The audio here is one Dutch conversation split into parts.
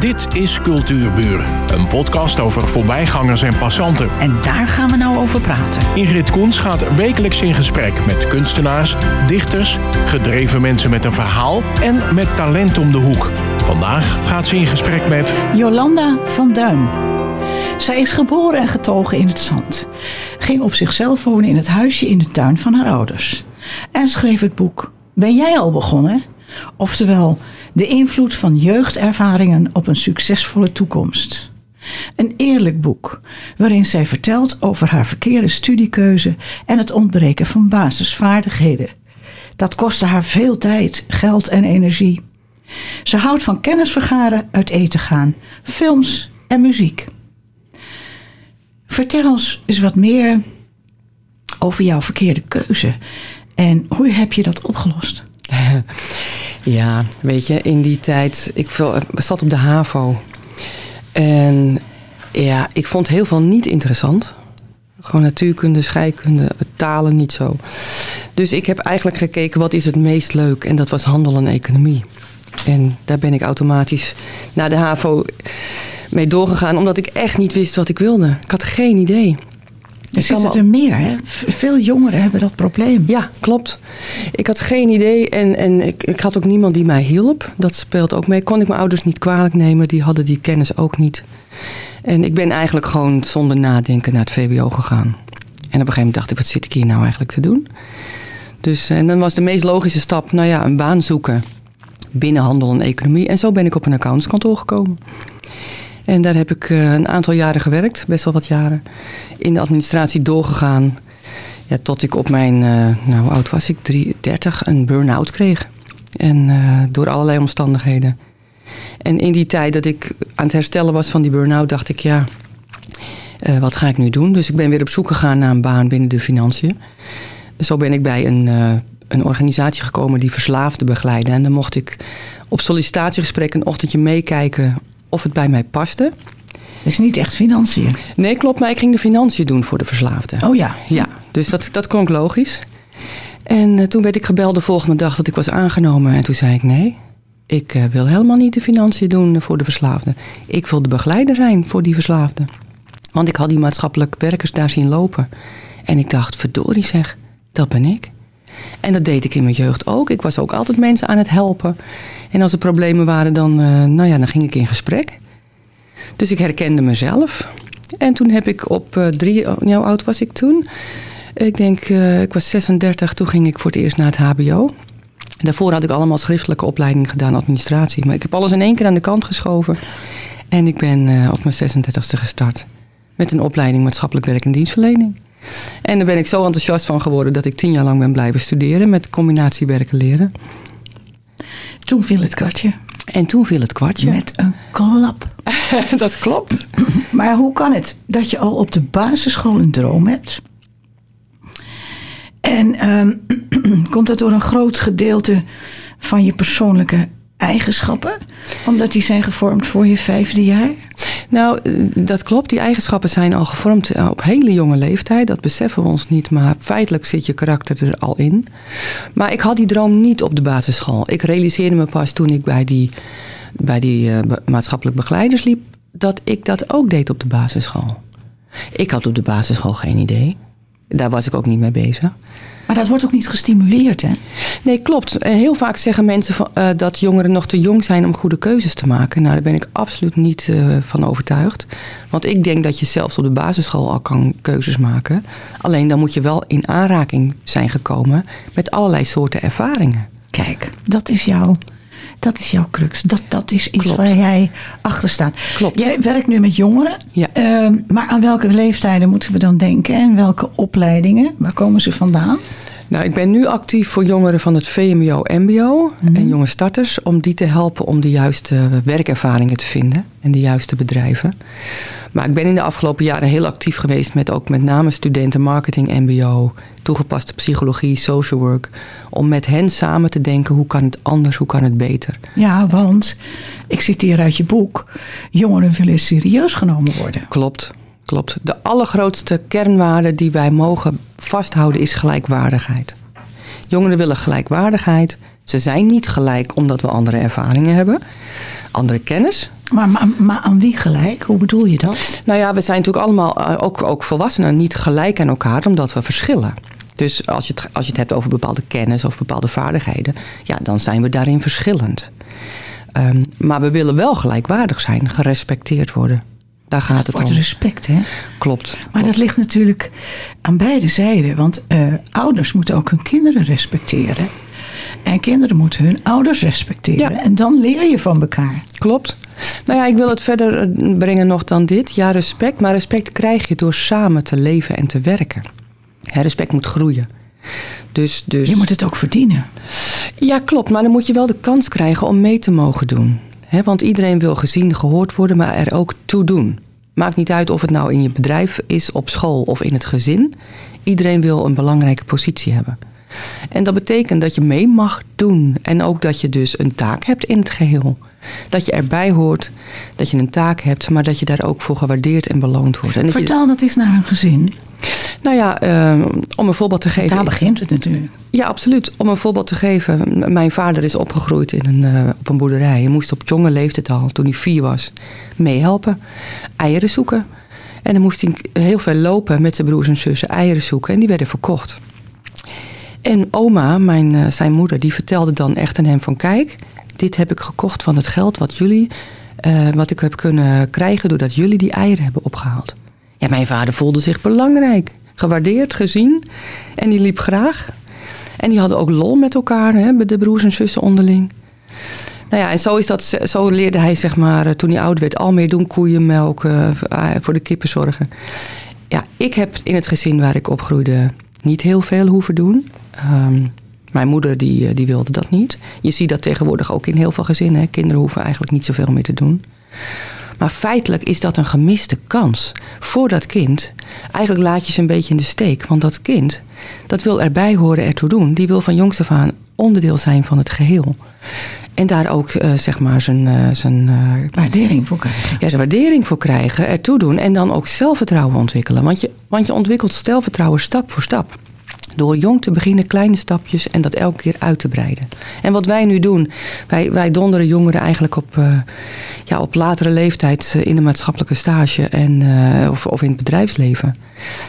Dit is Cultuurburen, een podcast over voorbijgangers en passanten. En daar gaan we nou over praten. Ingrid Koens gaat wekelijks in gesprek met kunstenaars, dichters, gedreven mensen met een verhaal en met talent om de hoek. Vandaag gaat ze in gesprek met Jolanda van Duin. Zij is geboren en getogen in het zand. Ging op zichzelf wonen in het huisje in de tuin van haar ouders. En schreef het boek Ben jij al begonnen? Oftewel, de invloed van jeugdervaringen op een succesvolle toekomst. Een eerlijk boek waarin zij vertelt over haar verkeerde studiekeuze en het ontbreken van basisvaardigheden. Dat kostte haar veel tijd, geld en energie. Ze houdt van kennis vergaren, uit eten gaan, films en muziek. Vertel ons eens wat meer over jouw verkeerde keuze en hoe heb je dat opgelost? Ja, weet je, in die tijd, ik zat op de HAVO. En ja, ik vond heel veel niet interessant. Gewoon natuurkunde, scheikunde, talen niet zo. Dus ik heb eigenlijk gekeken wat is het meest leuk. En dat was handel en economie. En daar ben ik automatisch naar de HAVO mee doorgegaan. Omdat ik echt niet wist wat ik wilde. Ik had geen idee. Er zitten er meer, hè? Veel jongeren hebben dat probleem. Ja, klopt. Ik had geen idee en, en ik, ik had ook niemand die mij hielp. Dat speelt ook mee. Kon ik mijn ouders niet kwalijk nemen. Die hadden die kennis ook niet. En ik ben eigenlijk gewoon zonder nadenken naar het VWO gegaan. En op een gegeven moment dacht ik, wat zit ik hier nou eigenlijk te doen? Dus, en dan was de meest logische stap, nou ja, een baan zoeken. Binnen handel en economie. En zo ben ik op een accountskantoor gekomen. En daar heb ik eh, een aantal jaren gewerkt, best wel wat jaren. In de administratie doorgegaan. Ja, tot ik op mijn, uh, nou hoe oud was ik, 33, een burn-out kreeg. En uh, door allerlei omstandigheden. En in die tijd dat ik aan het herstellen was van die burn-out, dacht ik, ja, wat ga ik nu doen? Dus ik ben weer op zoek gegaan naar een baan binnen de financiën. Zo ben ik bij een, een organisatie gekomen die verslaafden begeleiden. En dan mocht ik op sollicitatiegesprek een ochtendje meekijken of het bij mij paste. Is niet echt financiën. Nee, klopt. Maar ik ging de financiën doen voor de verslaafden. Oh ja. Ja, dus dat, dat klonk logisch. En uh, toen werd ik gebeld de volgende dag dat ik was aangenomen. En toen zei ik nee, ik uh, wil helemaal niet de financiën doen voor de verslaafden. Ik wil de begeleider zijn voor die verslaafden. Want ik had die maatschappelijk werkers daar zien lopen. En ik dacht, verdorie zeg, dat ben ik. En dat deed ik in mijn jeugd ook. Ik was ook altijd mensen aan het helpen. En als er problemen waren, dan, uh, nou ja, dan ging ik in gesprek. Dus ik herkende mezelf. En toen heb ik op uh, drie, oh, hoe oud was ik toen? Ik denk, uh, ik was 36, toen ging ik voor het eerst naar het HBO. Daarvoor had ik allemaal schriftelijke opleiding gedaan, administratie. Maar ik heb alles in één keer aan de kant geschoven. En ik ben op mijn 36e gestart. Met een opleiding maatschappelijk werk en dienstverlening. En daar ben ik zo enthousiast van geworden dat ik tien jaar lang ben blijven studeren met combinatie werken leren. Toen viel het kwartje. En toen viel het kwartje. Met een klap. dat klopt. Maar hoe kan het dat je al op de basisschool een droom hebt? En um, komt dat door een groot gedeelte van je persoonlijke eigenschappen? Omdat die zijn gevormd voor je vijfde jaar? Nou, dat klopt. Die eigenschappen zijn al gevormd eh, op hele jonge leeftijd. Dat beseffen we ons niet, maar feitelijk zit je karakter er al in. Maar ik had die droom niet op de basisschool. Ik realiseerde me pas toen ik bij die, bij die uh, maatschappelijk begeleiders liep... dat ik dat ook deed op de basisschool. Ik had op de basisschool geen idee. Daar was ik ook niet mee bezig. Maar dat wordt ook niet gestimuleerd, hè? Nee, klopt. Heel vaak zeggen mensen van, uh, dat jongeren nog te jong zijn om goede keuzes te maken. Nou, daar ben ik absoluut niet uh, van overtuigd. Want ik denk dat je zelfs op de basisschool al kan keuzes maken. Alleen dan moet je wel in aanraking zijn gekomen met allerlei soorten ervaringen. Kijk, dat is jouw dat is jouw crux. Dat, dat is iets Klopt. waar jij achter staat. Klopt. Jij werkt nu met jongeren. Ja. Uh, maar aan welke leeftijden moeten we dan denken? En welke opleidingen? Waar komen ze vandaan? Nou, ik ben nu actief voor jongeren van het VMBO, MBO mm-hmm. en jonge starters. Om die te helpen om de juiste werkervaringen te vinden. En de juiste bedrijven. Maar ik ben in de afgelopen jaren heel actief geweest met ook met name studenten marketing MBO, toegepaste psychologie, social work. Om met hen samen te denken hoe kan het anders, hoe kan het beter. Ja, want ik citeer uit je boek, jongeren willen serieus genomen worden. Klopt, klopt. De allergrootste kernwaarde die wij mogen vasthouden is gelijkwaardigheid. Jongeren willen gelijkwaardigheid. Ze zijn niet gelijk omdat we andere ervaringen hebben. andere kennis. Maar, maar, maar aan wie gelijk? Hoe bedoel je dat? Nou ja, we zijn natuurlijk allemaal, eh, ook, ook volwassenen, niet gelijk aan elkaar omdat we verschillen. Dus als je, het, als je het hebt over bepaalde kennis of bepaalde vaardigheden, ja, dan zijn we daarin verschillend. Ehm, maar we willen wel gelijkwaardig zijn, gerespecteerd worden. Daar gaat het Wordt om. respect, hè? Klopt. Maar dat ligt natuurlijk aan beide zijden. Want eh, ouders moeten ook hun kinderen respecteren. En kinderen moeten hun ouders respecteren. Ja. En dan leer je van elkaar. Klopt. Nou ja, ik wil het verder eh, brengen nog dan dit. Ja, respect. Maar respect krijg je door samen te leven en te werken. Respect moet groeien. Dus, dus... Je moet het ook verdienen. Ja, klopt. Maar dan moet je wel de kans krijgen om mee te mogen doen. Want iedereen wil gezien, gehoord worden, maar er ook toe doen. Maakt niet uit of het nou in je bedrijf is, op school of in het gezin. Iedereen wil een belangrijke positie hebben. En dat betekent dat je mee mag doen. En ook dat je dus een taak hebt in het geheel. Dat je erbij hoort, dat je een taak hebt, maar dat je daar ook voor gewaardeerd en beloond wordt. En dat Vertaal dat eens naar een gezin. Nou ja, eh, om een voorbeeld te geven. Daar begint het natuurlijk. Ja, absoluut. Om een voorbeeld te geven. Mijn vader is opgegroeid in een, eh, op een boerderij. Hij moest op jonge leeftijd al, toen hij vier was, meehelpen. Eieren zoeken. En dan moest hij heel veel lopen met zijn broers en zussen eieren zoeken. En die werden verkocht. En oma, mijn, eh, zijn moeder, die vertelde dan echt aan hem van... kijk, dit heb ik gekocht van het geld wat jullie... eh, wat ik heb kunnen krijgen doordat jullie die eieren hebben opgehaald. Ja, mijn vader voelde zich belangrijk. Gewaardeerd, gezien. En die liep graag. En die hadden ook lol met elkaar, hè, de broers en zussen onderling. Nou ja, en zo, is dat, zo leerde hij, zeg maar, eh, toen hij oud werd, al meer doen. Koeien melken, eh, voor de kippen zorgen. Ja, ik heb in het gezin waar ik opgroeide niet heel veel hoeven doen. Ehm, mijn moeder die, eh, die wilde dat niet. Je ziet dat tegenwoordig ook in heel veel gezinnen. Hè. Kinderen hoeven eigenlijk niet zoveel meer te doen. Maar feitelijk is dat een gemiste kans voor dat kind. Eigenlijk laat je ze een beetje in de steek. Want dat kind, dat wil erbij horen, ertoe doen. Die wil van jongs af aan onderdeel zijn van het geheel. En daar ook eh, zeg maar zijn, eh, zijn, eh, Waardering voor krijgen. ja, zijn waardering voor krijgen, ertoe doen. En dan ook zelfvertrouwen ontwikkelen. Want je, want je ontwikkelt zelfvertrouwen stap voor stap. Door jong te beginnen, kleine stapjes en dat elke keer uit te breiden. En wat wij nu doen, wij, wij donderen jongeren eigenlijk op, eh, ja, op latere leeftijd eh, in de maatschappelijke stage en, eh, of, of in het bedrijfsleven.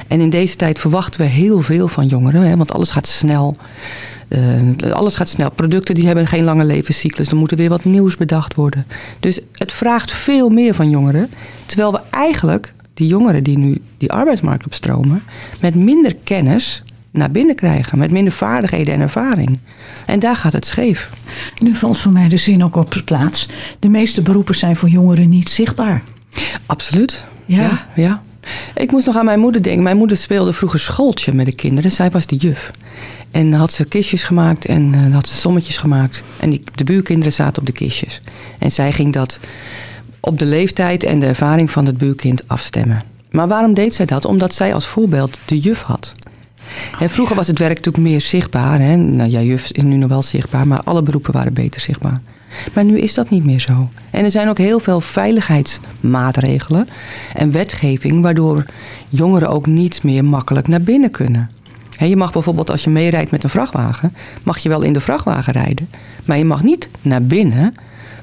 En in deze tijd verwachten we heel veel van jongeren, hè, want alles gaat snel. Alles gaat snel. Producten die hebben geen lange levenscyclus. Er moet er weer wat nieuws bedacht worden. Dus het vraagt veel meer van jongeren. Terwijl we eigenlijk die jongeren die nu die arbeidsmarkt opstromen... met minder kennis naar binnen krijgen. Met minder vaardigheden en ervaring. En daar gaat het scheef. Nu valt voor mij de zin ook op de plaats. De meeste beroepen zijn voor jongeren niet zichtbaar. Absoluut. Ja. ja, ja. Ik moest nog aan mijn moeder denken. Mijn moeder speelde vroeger schooltje met de kinderen. Zij was de juf. En had ze kistjes gemaakt en eh, had ze sommetjes gemaakt. En die, de buurkinderen zaten op de kistjes. En zij ging dat op de leeftijd en de ervaring van het buurkind afstemmen. Maar waarom deed zij dat? Omdat zij als voorbeeld de juf had. En vroeger was het werk natuurlijk meer zichtbaar. Hè? Nou ja, juf is nu nog wel zichtbaar, maar alle beroepen waren beter zichtbaar. Maar nu is dat niet meer zo. En er zijn ook heel veel veiligheidsmaatregelen en wetgeving, waardoor jongeren ook niet meer makkelijk naar binnen kunnen. Je mag bijvoorbeeld als je meerijdt met een vrachtwagen, mag je wel in de vrachtwagen rijden, maar je mag niet naar binnen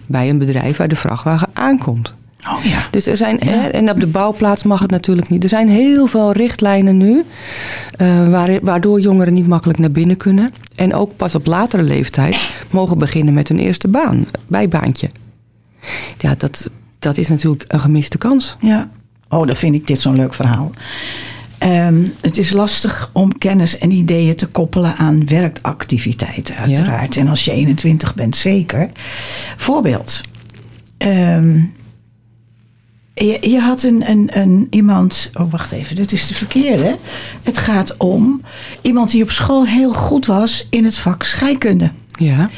bij een bedrijf waar de vrachtwagen aankomt. Oh ja. Dus er zijn, hè, en op de bouwplaats mag het natuurlijk niet. Er zijn heel veel richtlijnen nu, eh, waar- waardoor jongeren niet makkelijk naar binnen kunnen. En ook pas op latere leeftijd mogen beginnen met hun eerste baan, bijbaantje. Ja, dat, dat is natuurlijk een gemiste kans. Ja. Oh, dan vind ik dit zo'n leuk verhaal. Ehm, het is lastig om kennis en ideeën te koppelen aan werkactiviteiten, uiteraard. En als je 21 bent, zeker. Voorbeeld. Ehm, je, je had een, een, een iemand. Oh, wacht even, dit is de verkeerde. Het gaat om iemand die op school heel goed was in het vak scheikunde. Ja,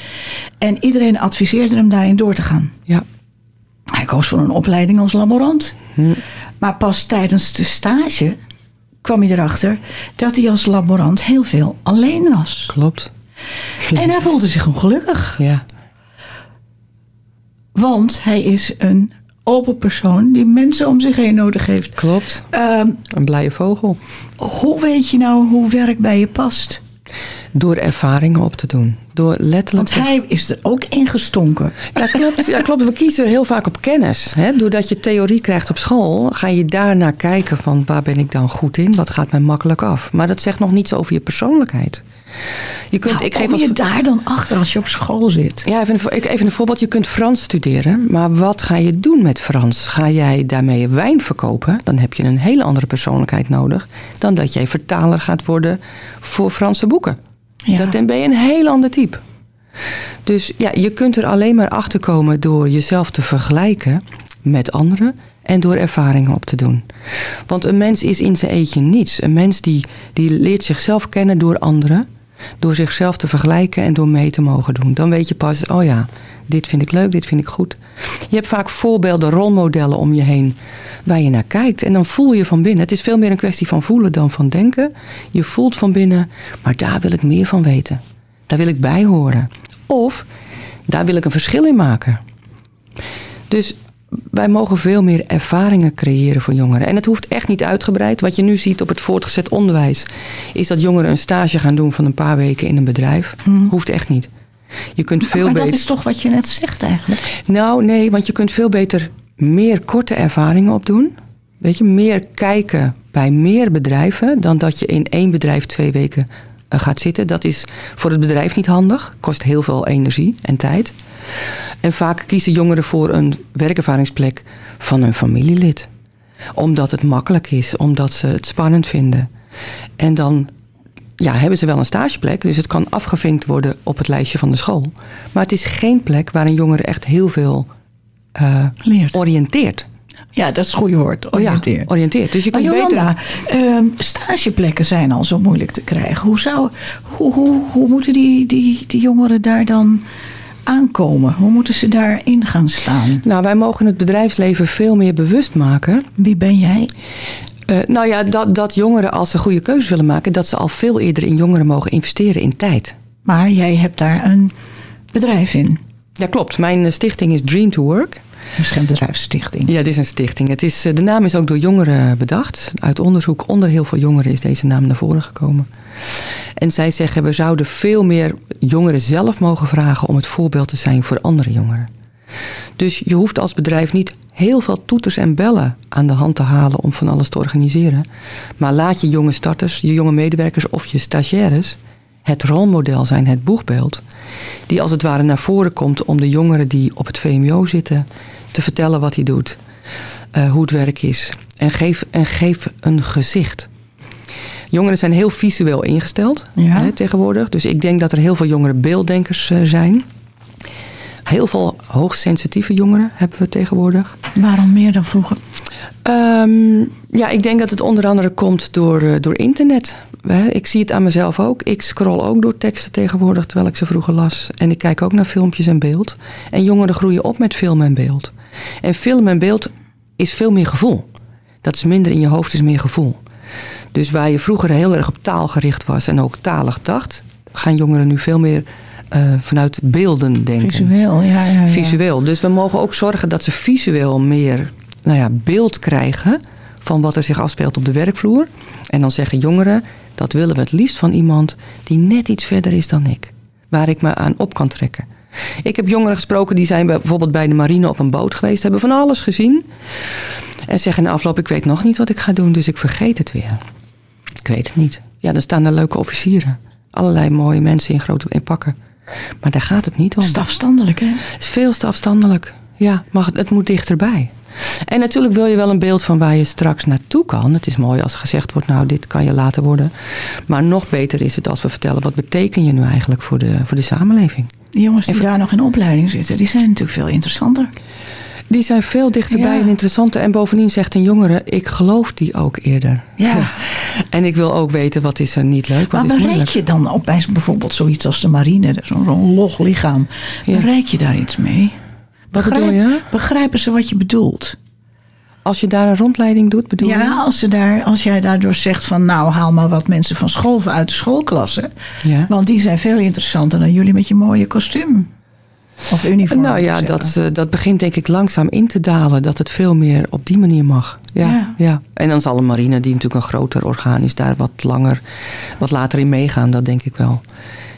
En iedereen adviseerde hem daarin door te gaan. ja. Hij koos voor een opleiding als laborant. Hm. Maar pas tijdens de stage kwam hij erachter dat hij als laborant heel veel alleen was. klopt. En hij voelde zich ongelukkig. Ja, Want hij is een open persoon die mensen om zich heen nodig heeft. klopt. Ehm, Een blije vogel. hoe weet je nou hoe werk bij je past? Door ervaringen op te doen. Door letterlijk. Want hij is er ook ingestonken. Ja, klopt. Ja, klopt. We kiezen heel vaak op kennis. Hè? Doordat je theorie krijgt op school, ga je daarnaar kijken van waar ben ik dan goed in? Wat gaat mij makkelijk af? Maar dat zegt nog niets over je persoonlijkheid. Je kunt, nou, ik geef kom je daar dan achter als je op school zit? Ja, even een, even een voorbeeld. Je kunt Frans studeren, maar wat ga je doen met Frans? Ga jij daarmee wijn verkopen? Dan heb je een hele andere persoonlijkheid nodig dan dat jij vertaler gaat worden voor Franse boeken. Dat, dan ben je een heel ander type. Dus ja, je kunt er alleen maar achter komen door jezelf te vergelijken met anderen en door ervaringen op te doen. Want een mens is in zijn eentje niets. Een mens die, die leert zichzelf kennen door anderen, door zichzelf te vergelijken en door mee te mogen doen. Dan weet je pas, oh ja, dit vind ik leuk, dit vind ik goed. Je hebt vaak voorbeelden, rolmodellen om je heen waar je naar kijkt. En dan voel je van binnen. Het is veel meer een kwestie van voelen dan van denken. Je voelt van binnen, maar daar wil ik meer van weten. Daar wil ik bij horen. Of daar wil ik een verschil in maken. Dus wij mogen veel meer ervaringen creëren voor jongeren. En het hoeft echt niet uitgebreid. Wat je nu ziet op het voortgezet onderwijs, is dat jongeren een stage gaan doen van een paar weken in een bedrijf. Hmm. Hoeft echt niet. Je kunt veel maar beter. dat is toch wat je net zegt eigenlijk? Nou, nee, want je kunt veel beter meer korte ervaringen opdoen. Weet je, meer kijken bij meer bedrijven dan dat je in één bedrijf twee weken gaat zitten. Dat is voor het bedrijf niet handig, kost heel veel energie en tijd. En vaak kiezen jongeren voor een werkervaringsplek van een familielid. Omdat het makkelijk is, omdat ze het spannend vinden. En dan ja, hebben ze wel een stageplek, dus het kan afgevinkt worden op het lijstje van de school. Maar het is geen plek waar een jongere echt heel veel uh, oriënteert. Ja, dat is het goede woord. Oriënteert. Oh ja, oriënteert. Dus je kan Jolanda, beter... Uh, stageplekken zijn al zo moeilijk te krijgen. Hoe, zou, hoe, hoe, hoe moeten die, die, die jongeren daar dan aankomen? Hoe moeten ze daarin gaan staan? Nou, wij mogen het bedrijfsleven veel meer bewust maken. Wie ben jij? Uh, nou ja, dat, dat jongeren als ze goede keuzes willen maken, dat ze al veel eerder in jongeren mogen investeren in tijd. Maar jij hebt daar een bedrijf in. Ja, klopt. Mijn eh, stichting is Dream to Work. Het is geen bedrijfsstichting. Ja, het is een stichting. Het is, eh, de naam is ook door jongeren bedacht. Uit onderzoek onder heel veel jongeren is deze naam naar voren gekomen. En zij zeggen, we zouden veel meer jongeren zelf mogen vragen om het voorbeeld te zijn voor andere jongeren. Dus je hoeft als bedrijf niet heel veel toeters en bellen aan de hand te halen om van alles te organiseren. Maar laat je jonge starters, je jonge medewerkers of je stagiaires het rolmodel zijn, het boegbeeld. Die als het ware naar voren komt om de jongeren die op het VMO zitten te vertellen wat hij doet, uh, hoe het werk is. En geef, en geef een gezicht. Jongeren zijn heel visueel ingesteld hè, tegenwoordig. Dus ik denk dat er heel veel jongeren beelddenkers uh, zijn. Heel veel hoogsensitieve jongeren hebben we tegenwoordig. Waarom meer dan vroeger? Um, ja, ik denk dat het onder andere komt door, uh, door internet. Ik zie het aan mezelf ook. Ik scroll ook door teksten tegenwoordig terwijl ik ze vroeger las. En ik kijk ook naar filmpjes en beeld. En jongeren groeien op met film en beeld. En film en beeld is veel meer gevoel. Dat is minder in je hoofd, is meer gevoel. Dus waar je vroeger heel erg op taal gericht was en ook talig dacht, gaan jongeren nu veel meer uh, vanuit beelden denken. Visueel, ja, ja, ja. Visueel. Dus we mogen ook zorgen dat ze visueel meer nou ja, beeld krijgen van wat er zich afspeelt op de werkvloer. En dan zeggen jongeren, dat willen we het liefst van iemand die net iets verder is dan ik. Waar ik me aan op kan trekken. Ik heb jongeren gesproken die zijn bijvoorbeeld bij de marine op een boot geweest, hebben van alles gezien. En zeggen in de afloop, ik weet nog niet wat ik ga doen, dus ik vergeet het weer. Ik weet het niet. Ja, dan staan er leuke officieren. Allerlei mooie mensen in grote in pakken. Maar daar gaat het niet om. Stafstandelijk, hè? Het is veel stafstandelijk. Ja, maar het moet dichterbij. En natuurlijk wil je wel een beeld van waar je straks naartoe kan. Het is mooi als gezegd wordt, nou, dit kan je later worden. Maar nog beter is het als we vertellen, wat beteken je nu eigenlijk voor de, voor de samenleving? Die jongens die daar nog in opleiding zitten, die zijn natuurlijk veel interessanter. Die zijn veel dichterbij en interessanter. En bovendien zegt een jongere, ik geloof die ook eerder. Ja. En ik wil ook weten, wat is er niet leuk, wat maar bereik je dan op bij bijvoorbeeld zoiets als de marine, zo'n zo log lichaam. Bereik je daar iets mee? Je? Begrijpen ze wat je bedoelt? Als je daar een rondleiding doet, bedoel je? Ja, als, ze daar, als jij daardoor zegt van nou haal maar wat mensen van school uit de schoolklasse. Ja. Want die zijn veel interessanter dan jullie met je mooie kostuum. Of uniform. Nou ja, dat, uh, dat begint denk ik langzaam in te dalen. Dat het veel meer op die manier mag. Ja, ja. ja. En dan zal een marine, die natuurlijk een groter orgaan is, daar wat langer, wat later in meegaan. Dat denk ik wel.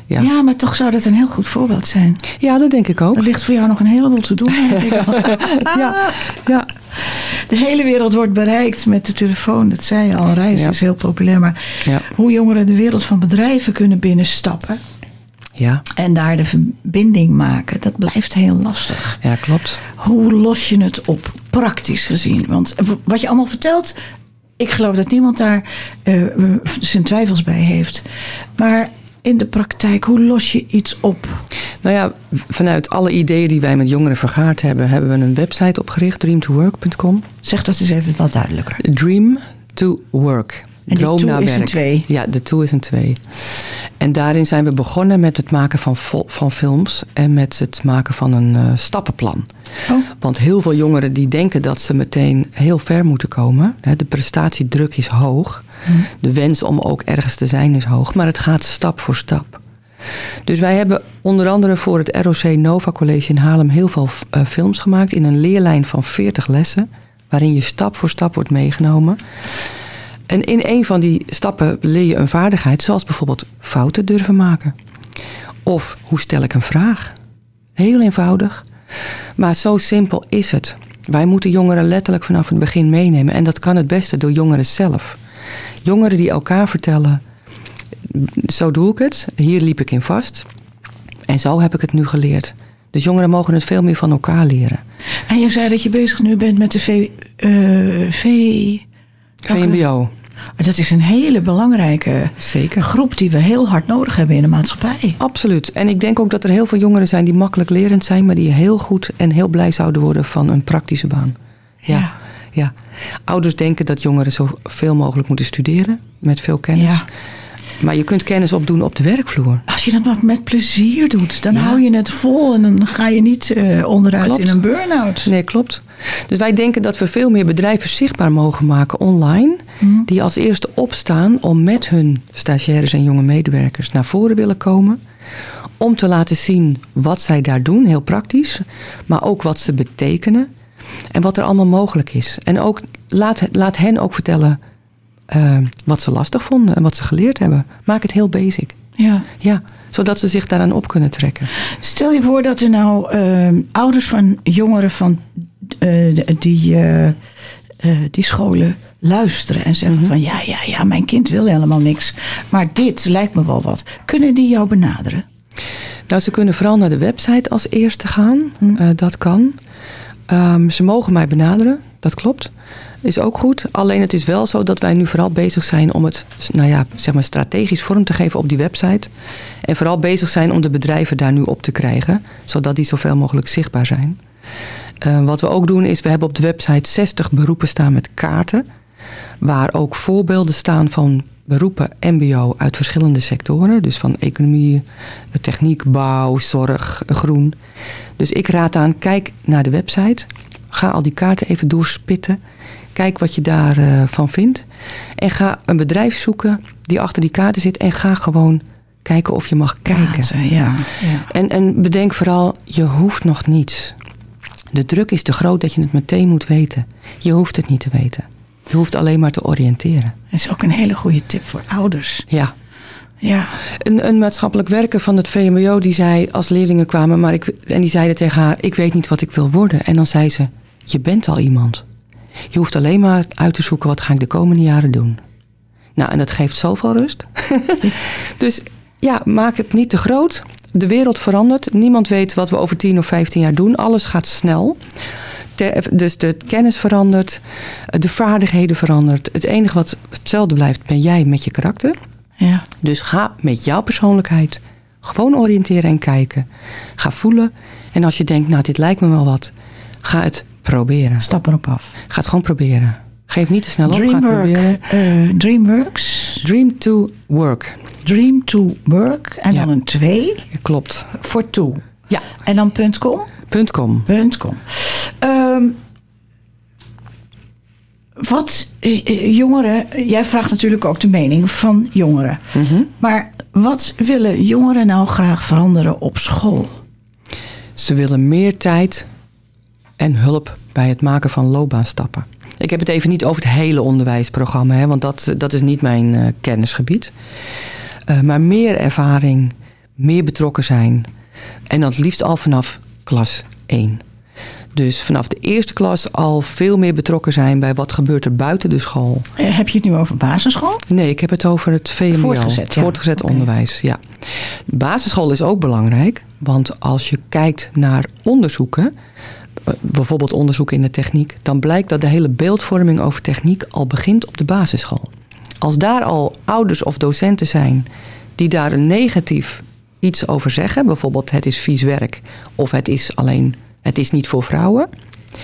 Ja. Ja, maar toch zou dat een heel goed voorbeeld zijn. Ja, dat denk ik ook. Er ligt voor jou nog een heleboel te doen. Ja, ja. De hele wereld wordt bereikt met de telefoon. Dat zei je al, reizen Ja. is heel populair. Maar hoe jongeren de wereld van bedrijven kunnen binnenstappen... ja. en daar de verbinding maken, dat blijft heel lastig. Ja, klopt. Hoe los je het op, praktisch gezien? Want wat je allemaal vertelt, ik geloof dat niemand daar eh, zijn twijfels bij heeft. Maar in de praktijk, hoe los je iets op? Nou ja, vanuit alle ideeën die wij met jongeren vergaard hebben, hebben we een website opgericht, dreamtowork.com. Zeg dat eens even wat duidelijker. Dream to work. En Droom naar is een twee. Ja, de to is een twee. En daarin zijn we begonnen met het maken van, van films en met het maken van een eh, stappenplan. Oh. Want heel veel jongeren die denken dat ze meteen heel ver moeten komen. Hè, De prestatiedruk is hoog. De wens om ook ergens te zijn is hoog. Maar het gaat stap voor stap. Dus wij hebben onder andere voor het ROC Nova College in Haarlem heel veel eh, films gemaakt in een leerlijn van 40 lessen, waarin je stap voor stap wordt meegenomen. En in een van die stappen leer je een vaardigheid, zoals bijvoorbeeld fouten durven maken. Of hoe stel ik een vraag? Heel eenvoudig. Maar zo simpel is het. Wij moeten jongeren letterlijk vanaf het begin meenemen. En dat kan het beste door jongeren zelf. Jongeren die elkaar vertellen: zo doe ik het, hier liep ik in vast. En zo heb ik het nu geleerd. Dus jongeren mogen het veel meer van elkaar leren. En je zei dat je bezig nu bent met de V... eh, v VMBO, dat is een hele belangrijke zeker. groep die we heel hard nodig hebben in de maatschappij. Absoluut. En ik denk ook dat er heel veel jongeren zijn die makkelijk lerend zijn, maar die heel goed en heel blij zouden worden van een praktische baan. Ja. Ja. Ja. Ouders denken dat jongeren zoveel mogelijk moeten studeren met veel kennis. Ja. Maar je kunt kennis opdoen op de werkvloer. Als je dat maar met plezier doet, dan hou je het vol en dan ga je niet eh, onderuit Klopt. in een burn-out. Nee, klopt. Dus wij denken dat we veel meer bedrijven zichtbaar mogen maken online. Die als eerste opstaan om met hun stagiaires en jonge medewerkers naar voren willen komen. Om te laten zien wat zij daar doen, heel praktisch. Maar ook wat ze betekenen. En wat er allemaal mogelijk is. En ook laat, laat hen ook vertellen eh, wat ze lastig vonden en wat ze geleerd hebben. Maak het heel basic. Ja. Ja, zodat ze zich daaraan op kunnen trekken. Stel je voor dat er nou eh, ouders van jongeren van eh, die, die scholen luisteren en zeggen van ja, ja, ja, mijn kind wil helemaal niks. Maar dit lijkt me wel wat. Kunnen die jou benaderen? Nou, ze kunnen vooral naar de website als eerste gaan. Eh, dat kan. Ehm, ze mogen mij benaderen, dat klopt. Is ook goed. Alleen het is wel zo dat wij nu vooral bezig zijn om het nou ja, zeg maar strategisch vorm te geven op die website. En vooral bezig zijn om de bedrijven daar nu op te krijgen, zodat die zoveel mogelijk zichtbaar zijn. Eh, wat we ook doen is, we hebben op de website 60 beroepen staan met kaarten. Waar ook voorbeelden staan van beroepen MBO uit verschillende sectoren. Dus van economie, techniek, bouw, zorg, groen. Dus ik raad aan, kijk naar de website. Ga al die kaarten even doorspitten. Kijk wat je daarvan van vindt. En ga een bedrijf zoeken die achter die kaarten zit. En ga gewoon kijken of je mag kijken. Ja, ja, ja. En, en bedenk vooral, je hoeft nog niets. De druk is te groot dat je het meteen moet weten. Je hoeft het niet te weten. Je hoeft alleen maar te oriënteren. Dat is ook een hele goede tip voor ouders. Ja. Ja, Een, een maatschappelijk werker van het VMBO die zei als leerlingen kwamen, maar ik, en die zeiden tegen haar: Ik weet niet wat ik wil worden. En dan zei ze: Je bent al iemand. Je hoeft alleen maar uit te zoeken wat ga ik de komende jaren doen. Nou, en dat geeft zoveel rust. dus ja, maak het niet te groot. De wereld verandert. Niemand weet wat we over 10 of 15 jaar doen. Alles gaat snel. Dus de kennis verandert, de vaardigheden verandert. Het enige wat hetzelfde blijft, ben jij met je karakter. ja. Dus ga met jouw persoonlijkheid gewoon oriënteren en kijken. Ga voelen. En als je denkt, nou, dit lijkt me wel wat, ga het proberen. Stap erop af. Ga het gewoon proberen. Geef niet te snel op, ga het Dreamwork, proberen. eh, Dreamworks, Dream to work. Dream to Work en Ja. dan een 2 Klopt. voor toe. Ja, En dan .com? .com. .com. Ehm, wat eh, eh, jongeren, jij vraagt natuurlijk ook de mening van jongeren. Mhm. Maar wat willen jongeren nou graag veranderen op school? Ze willen meer tijd en hulp bij het maken van loopbaanstappen. Ik heb het even niet over het hele onderwijsprogramma, hè, want dat, dat is niet mijn eh, kennisgebied. Maar meer ervaring, meer betrokken zijn. En dan het liefst al vanaf klas 1. Dus vanaf de eerste klas al veel meer betrokken zijn bij wat gebeurt er buiten de school. Eh, Heb je het nu over basisschool? Nee, ik heb het over het VMBO. Voortgezet, ja. Voortgezet onderwijs, ja. Basisschool is ook belangrijk. Want als je kijkt naar onderzoeken... eh, bijvoorbeeld onderzoeken in de techniek... dan blijkt dat de hele beeldvorming over techniek al begint op de basisschool. Als daar al ouders of docenten zijn... die daar een negatief iets over zeggen... bijvoorbeeld het is vies werk... of het is alleen het is niet voor vrouwen...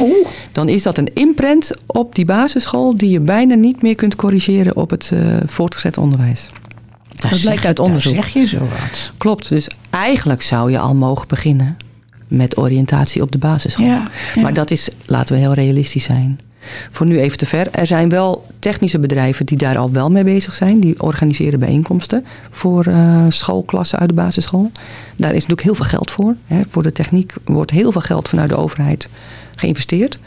Oeh. dan is dat een imprint op die basisschool... die je bijna niet meer kunt corrigeren op het eh, voortgezet onderwijs. Dat blijkt zeg- uit onderzoek. Zeg je zo wat. Klopt, dus eigenlijk zou je al mogen beginnen met oriëntatie op de basisschool. Ja, ja. Maar dat is, laten we heel realistisch zijn. Voor nu even te ver. Er zijn wel technische bedrijven die daar al wel mee bezig zijn. Die organiseren bijeenkomsten voor eh, schoolklassen uit de basisschool. Daar is natuurlijk heel veel geld voor. Hè. Voor de techniek wordt heel veel geld vanuit de overheid geïnvesteerd.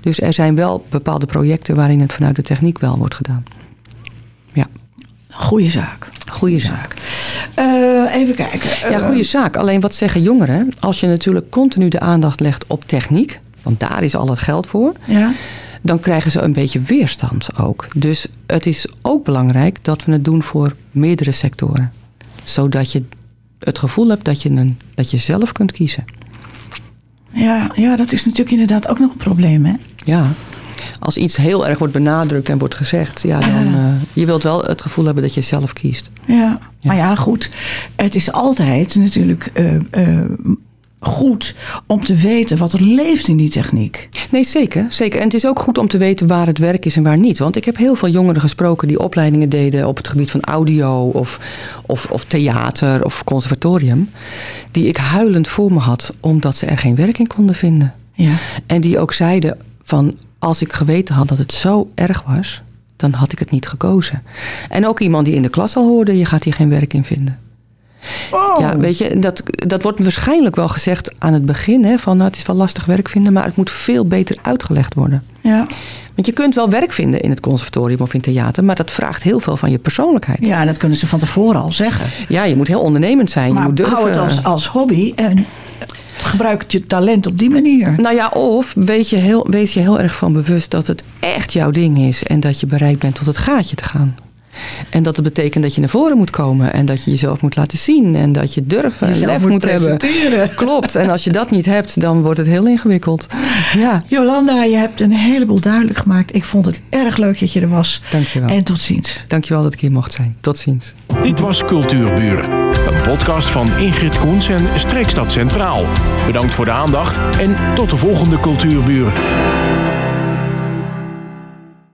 Dus er zijn wel bepaalde projecten waarin het vanuit de techniek wel wordt gedaan. Ja, Goeie zaak. goede zaak. Eh, even kijken. Ja, Eh, goede zaak. Alleen wat zeggen jongeren? Als je natuurlijk continu de aandacht legt op techniek, want daar is al het geld voor, Ja. Dan krijgen ze een beetje weerstand ook. Dus het is ook belangrijk dat we het doen voor meerdere sectoren. Zodat je het gevoel hebt dat je, een, dat je zelf kunt kiezen. Ja, ja, dat is natuurlijk inderdaad ook nog een probleem, hè? Ja. Als iets heel erg wordt benadrukt en wordt gezegd, ja, dan, Ja. eh, je wilt wel het gevoel hebben dat je zelf kiest. Ja. Maar ja, goed. Het is altijd natuurlijk eh, eh, goed om te weten wat er leeft in die techniek. Nee, zeker, zeker. En het is ook goed om te weten waar het werk is en waar niet. Want ik heb heel veel jongeren gesproken die opleidingen deden op het gebied van audio of, of, of theater of conservatorium. Die ik huilend voor me had omdat ze er geen werk in konden vinden. Ja. En die ook zeiden van als ik geweten had dat het zo erg was, dan had ik het niet gekozen. En ook iemand die in de klas al hoorde, je gaat hier geen werk in vinden. Oh. Ja, weet je, dat, dat wordt waarschijnlijk wel gezegd aan het begin. Hè, van nou, het is wel lastig werk vinden, maar het moet veel beter uitgelegd worden. Ja. Want je kunt wel werk vinden in het conservatorium of in theater, maar dat vraagt heel veel van je persoonlijkheid. ja, dat kunnen ze van tevoren al zeggen. Ja, je moet heel ondernemend zijn. je moet durven. hou het als, als hobby en gebruik je talent op die manier. Nou ja, of weet je heel, wees je heel erg van bewust dat het echt jouw ding is en dat je bereid bent tot het gaatje te gaan. En dat het betekent dat je naar voren moet komen en dat je jezelf moet laten zien en dat je durven en Jezelf lef moet moet hebben. Klopt. En als je dat niet hebt, dan wordt het heel ingewikkeld. Ja, Jolanda, je hebt een heleboel duidelijk gemaakt. Ik vond het erg leuk dat je er was. dankjewel. En tot ziens. Dankjewel dat ik hier mocht zijn. Tot ziens. Dit was Cultuurbuur, een podcast van Ingrid Koens en Streekstad Centraal. Bedankt voor de aandacht en tot de volgende Cultuurbuur.